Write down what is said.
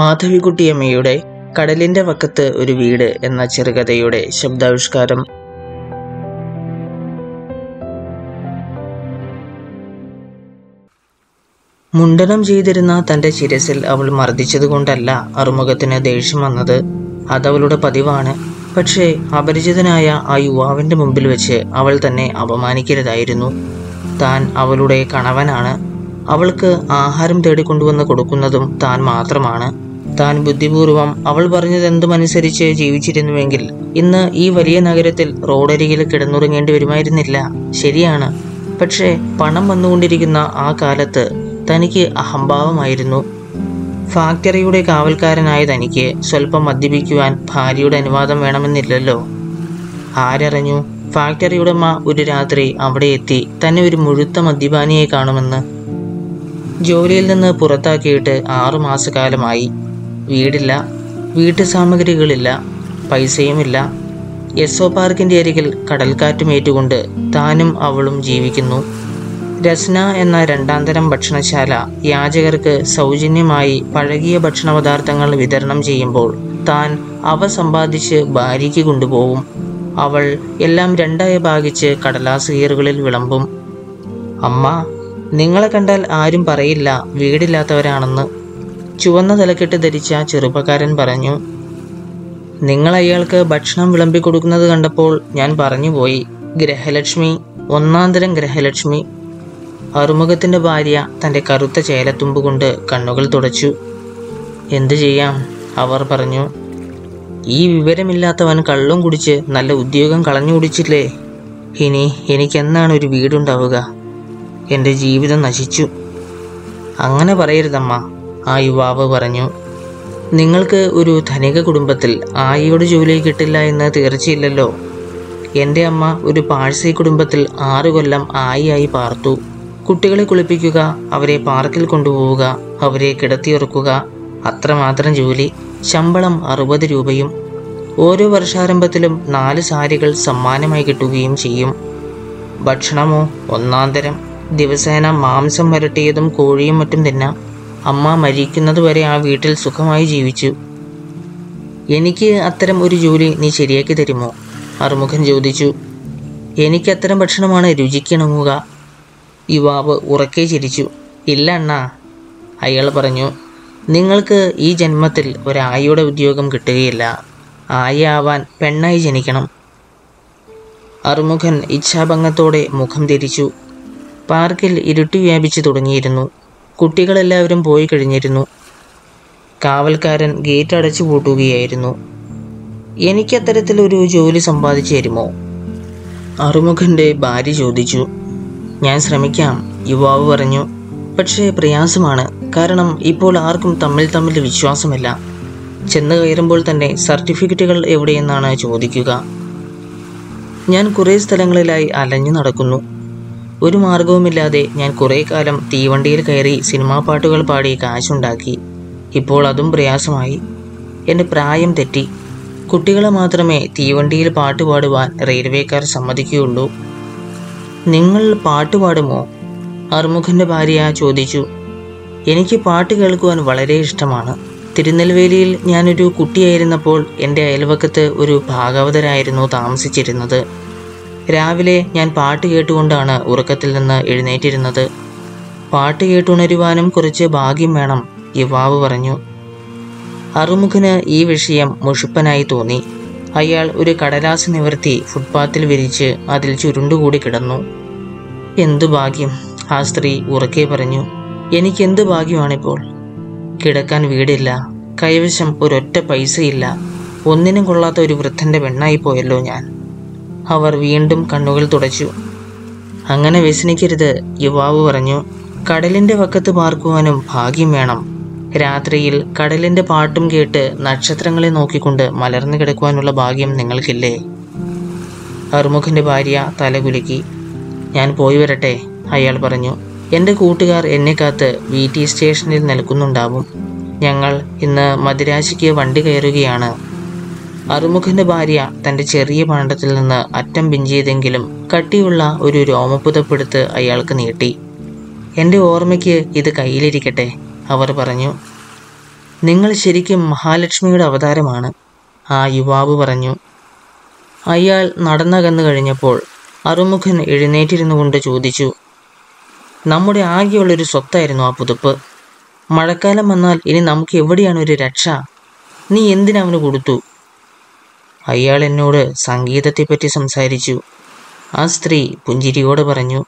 മാധവിക്കുട്ടിയമ്മയുടെ കടലിന്റെ വക്കത്ത് ഒരു വീട് എന്ന ചെറുകഥയുടെ ശബ്ദാവിഷ്കാരം. മുണ്ടനം ചെയ്തിരുന്ന തന്റെ ശിരസിൽ അവൾ മർദ്ദിച്ചതുകൊണ്ടല്ല അറുമുഖത്തിന് ദേഷ്യം വന്നത്. അതവളുടെ പതിവാണ്. പക്ഷേ അപരിചിതനായ ആ യുവാവിന്റെ മുമ്പിൽ വെച്ച് അവൾ തന്നെ അപമാനിക്കരുതായിരുന്നു. താൻ അവളുടെ കണവനാണ്. അവൾക്ക് ആഹാരം തേടിക്കൊണ്ടുവന്ന് കൊടുക്കുന്നതും താൻ മാത്രമാണ്. താൻ ബുദ്ധിപൂർവം അവൾ പറഞ്ഞതെന്തുമനുസരിച്ച് ജീവിച്ചിരുന്നുവെങ്കിൽ ഇന്ന് ഈ വലിയ നഗരത്തിൽ റോഡരികിൽ കിടന്നുറങ്ങേണ്ടി വരുമായിരുന്നില്ല. ശരിയാണ്. പക്ഷേ പണം വന്നുകൊണ്ടിരിക്കുന്ന ആ കാലത്ത് തനിക്ക് അഹംഭാവമായിരുന്നു. ഫാക്ടറിയുടെ കാവൽക്കാരനായ തനിക്ക് സ്വല്പം മദ്യപിക്കുവാൻ ഭാര്യയുടെ അനുവാദം വേണമെന്നില്ലല്ലോ. ആരറിഞ്ഞു? ഫാക്ടറി ഉടമ ഒരു രാത്രി അവിടെ എത്തി തന്നെ ഒരു മുഴുത്ത മദ്യപാനിയെ കാണുമെന്ന്. ജോലിയിൽ നിന്ന് പുറത്താക്കിയിട്ട് ആറു മാസക്കാലമായി. വീടില്ല വീട്ടു സാമഗ്രികളില്ല പൈസയുമില്ല. എസ് ഒ പാർക്കിന്റെ അരികിൽ കടൽക്കാറ്റുമേറ്റുകൊണ്ട് താനും അവളും ജീവിക്കുന്നു. രസ്ന എന്ന രണ്ടാം തരം ഭക്ഷണശാല യാചകർക്ക് സൗജന്യമായി പഴകിയ ഭക്ഷണ പദാർത്ഥങ്ങൾ വിതരണം ചെയ്യുമ്പോൾ താൻ അവ സമ്പാദിച്ച് ഭാര്യയ്ക്ക് കൊണ്ടുപോകും അവൾ എല്ലാം രണ്ടായി ഭാഗിച്ച് കടലാസ് കീറുകളിൽ വിളമ്പും. അമ്മ നിങ്ങളെ കണ്ടാൽ ആരും പറയില്ല വീടില്ലാത്തവരാണെന്ന്. ചുവന്ന തലക്കെട്ട് ധരിച്ച ചെറുപ്പക്കാരൻ പറഞ്ഞു നിങ്ങൾ അയാൾക്ക് ഭക്ഷണം വിളമ്പി കൊടുക്കുന്നത് കണ്ടപ്പോൾ ഞാൻ പറഞ്ഞുപോയി ഗ്രഹലക്ഷ്മി ഒന്നാന്തരം ഗ്രഹലക്ഷ്മി. അറുമുഖത്തിന്റെ ഭാര്യ തന്റെ കറുത്ത ചേലത്തുമ്പ് കൊണ്ട് കണ്ണുകൾ തുടച്ചു. എന്തു ചെയ്യാം? അവർ പറഞ്ഞു. ഈ വിവരമില്ലാത്തവൻ കള്ളും കുടിച്ച് നല്ല ഉദ്യോഗം കളഞ്ഞു കുടിച്ചില്ലേ? ഇനി എനിക്കെന്നാണ് ഒരു വീടുണ്ടാവുക? എന്റെ ജീവിതം നശിച്ചു. അങ്ങനെ പറയരുതമ്മ. ആ യുവാവ് പറഞ്ഞു നിങ്ങൾക്ക് ഒരു ധനിക കുടുംബത്തിൽ ആയിയോട് ജോലി കിട്ടില്ല എന്ന് തീർച്ചയില്ലല്ലോ. എന്റെ അമ്മ ഒരു പാഴ്സി കുടുംബത്തിൽ ആറു കൊല്ലം ആയിയായി പാർത്തു. കുട്ടികളെ കുളിപ്പിക്കുക അവരെ പാർക്കിൽ കൊണ്ടുപോവുക അവരെ കിടത്തിയുറക്കുക അത്രമാത്രം ജോലി. ശമ്പളം അറുപത് രൂപയും. ഓരോ വർഷാരംഭത്തിലും നാല് സാരികൾ സമ്മാനമായി കിട്ടുകയും ചെയ്യും. ഭക്ഷണമോ ഒന്നാന്തരം ദിവസേന മാംസം വരട്ടിയതും കോഴിയും മറ്റും തിന്നാം. അമ്മ മരിക്കുന്നതുവരെ ആ വീട്ടിൽ സുഖമായി ജീവിച്ചു. എനിക്ക് അത്തരം ഒരു ജോലി നീ ശരിയാക്കി തരുമോ? അറുമുഖൻ ചോദിച്ചു. എനിക്ക് അത്തരം ഭക്ഷണമാണ് രുചിക്കിണങ്ങുക. യുവാവ് ഉറക്കെ ചിരിച്ചു. ഇല്ല അണ്ണാ അയാൾ പറഞ്ഞു. നിങ്ങൾക്ക് ഈ ജന്മത്തിൽ ഒരായയുടെ ഉദ്യോഗം കിട്ടുകയില്ല. ആയാവാൻ പെണ്ണായി ജനിക്കണം. അറുമുഖൻ ഇച്ഛാഭംഗത്തോടെ മുഖം തിരിച്ചു. പാർക്കിൽ ഇരുട്ടി വ്യാപിച്ചു തുടങ്ങിയിരുന്നു. കുട്ടികളെല്ലാവരും പോയി കഴിഞ്ഞിരുന്നു. കാവൽക്കാരൻ ഗേറ്റ് അടച്ചു പൂട്ടുകയായിരുന്നു. എനിക്കത്തരത്തിലൊരു ജോലി സമ്പാദിച്ചു തരുമോ? അറുമുഖന്റെ ഭാര്യ ചോദിച്ചു. ഞാൻ ശ്രമിക്കാം യുവാവ് പറഞ്ഞു. പക്ഷേ പ്രയാസമാണ്. കാരണം ഇപ്പോൾ ആർക്കും തമ്മിൽ തമ്മിൽ വിശ്വാസമില്ല. ചെന്ന് കയറുമ്പോൾ തന്നെ സർട്ടിഫിക്കറ്റുകൾ എവിടെയെന്നാണ് ചോദിക്കുക. ഞാൻ കുറേ സ്ഥലങ്ങളിലായി അലഞ്ഞു നടക്കുന്നു. ഒരു മാർഗവുമില്ലാതെ ഞാൻ കുറേ കാലം തീവണ്ടിയിൽ കയറി സിനിമാ പാട്ടുകൾ പാടി കാശുണ്ടാക്കി. ഇപ്പോൾ അതും പ്രയാസമായി. എന്റെ പ്രായം തെറ്റി. കുട്ടികളെ മാത്രമേ തീവണ്ടിയിൽ പാട്ട് പാടുവാൻ റെയിൽവേക്കാർ സമ്മതിക്കുകയുള്ളൂ. നിങ്ങൾ പാട്ട് പാടുമോ? അറുമുഖന്റെ ഭാര്യ ചോദിച്ചു. എനിക്ക് പാട്ട് കേൾക്കുവാൻ വളരെ ഇഷ്ടമാണ്. തിരുനെൽവേലിയിൽ ഞാനൊരു കുട്ടിയായിരുന്നപ്പോൾ എന്റെ അയൽവക്കത്ത് ഒരു ഭാഗവതരായിരുന്നു താമസിച്ചിരുന്നത്. രാവിലെ ഞാൻ പാട്ട് കേട്ടുകൊണ്ടാണ് ഉറക്കത്തിൽ നിന്ന് എഴുന്നേറ്റിരുന്നത്. പാട്ട് കേട്ടുണരുവാനും കുറച്ച് ഭാഗ്യം വേണം യുവാവ് പറഞ്ഞു. അറുമുഖന് ഈ വിഷയം മുഷുപ്പനായി തോന്നി. അയാൾ ഒരു കടലാസ് നിവർത്തി ഫുട്പാത്തിൽ വിരിച്ച് അതിൽ ചുരുണ്ടുകൂടി കിടന്നു. എന്തു ഭാഗ്യം ആ സ്ത്രീ ഉറക്കെ പറഞ്ഞു. എനിക്കെന്ത് ഭാഗ്യമാണിപ്പോൾ? കിടക്കാൻ വീടില്ല കൈവശം ഒരൊറ്റ പൈസയില്ല. ഒന്നിനും കൊള്ളാത്ത ഒരു വൃദ്ധന്റെ പെണ്ണായിപ്പോയല്ലോ ഞാൻ. അവർ വീണ്ടും കണ്ണുകൾ തുടച്ചു. അങ്ങനെ വ്യസനിക്കരുത് യുവാവ് പറഞ്ഞു. കടലിന്റെ വക്കത്ത് പാർക്കുവാനും ഭാഗ്യം വേണം. രാത്രിയിൽ കടലിന്റെ പാട്ടും കേട്ട് നക്ഷത്രങ്ങളെ നോക്കിക്കൊണ്ട് മലർന്നു കിടക്കുവാനുള്ള ഭാഗ്യം നിങ്ങൾക്കില്ലേ? അറുമുഖന്റെ ഭാര്യ തലകുലുക്കി ഞാൻ പോയി വരട്ടെ അയാൾ പറഞ്ഞു. എന്റെ കൂട്ടുകാർ എന്നെ കാത്ത് വി ടി സ്റ്റേഷനിൽ നിൽക്കുന്നുണ്ടാവും. ഞങ്ങൾ ഇന്ന് മദിരാശിക്ക് വണ്ടി കയറുകയാണ്. അറുമുഖന്റെ ഭാര്യ തന്റെ ചെറിയ പാണ്ഡത്തിൽ നിന്ന് അറ്റം പിഞ്ചിയതെങ്കിലും കട്ടിയുള്ള ഒരു രോമപുതപ്പെടുത്ത് അയാൾക്ക് നീട്ടി. എന്റെ ഓർമ്മയ്ക്ക് ഇത് കയ്യിലിരിക്കട്ടെ അവർ പറഞ്ഞു. നിങ്ങൾ ശരിക്കും മഹാലക്ഷ്മിയുടെ അവതാരമാണ് ആ യുവാവ് പറഞ്ഞു. അയാൾ നടന്നകന്നു കഴിഞ്ഞപ്പോൾ അറുമുഖൻ എഴുന്നേറ്റിരുന്നു കൊണ്ട് ചോദിച്ചു നമ്മുടെ ആകെയുള്ളൊരു സ്വത്തായിരുന്നു ആ പുതുപ്പ്. മഴക്കാലം വന്നാൽ ഇനി നമുക്ക് എവിടെയാണ് ഒരു രക്ഷ? നീ എന്തിനവന് കൊടുത്തു? അയാൾ എന്നോട് സംഗീതത്തെപ്പറ്റി സംസാരിച്ചു. ആ സ്ത്രീ പുഞ്ചിരിയോടെ പറഞ്ഞു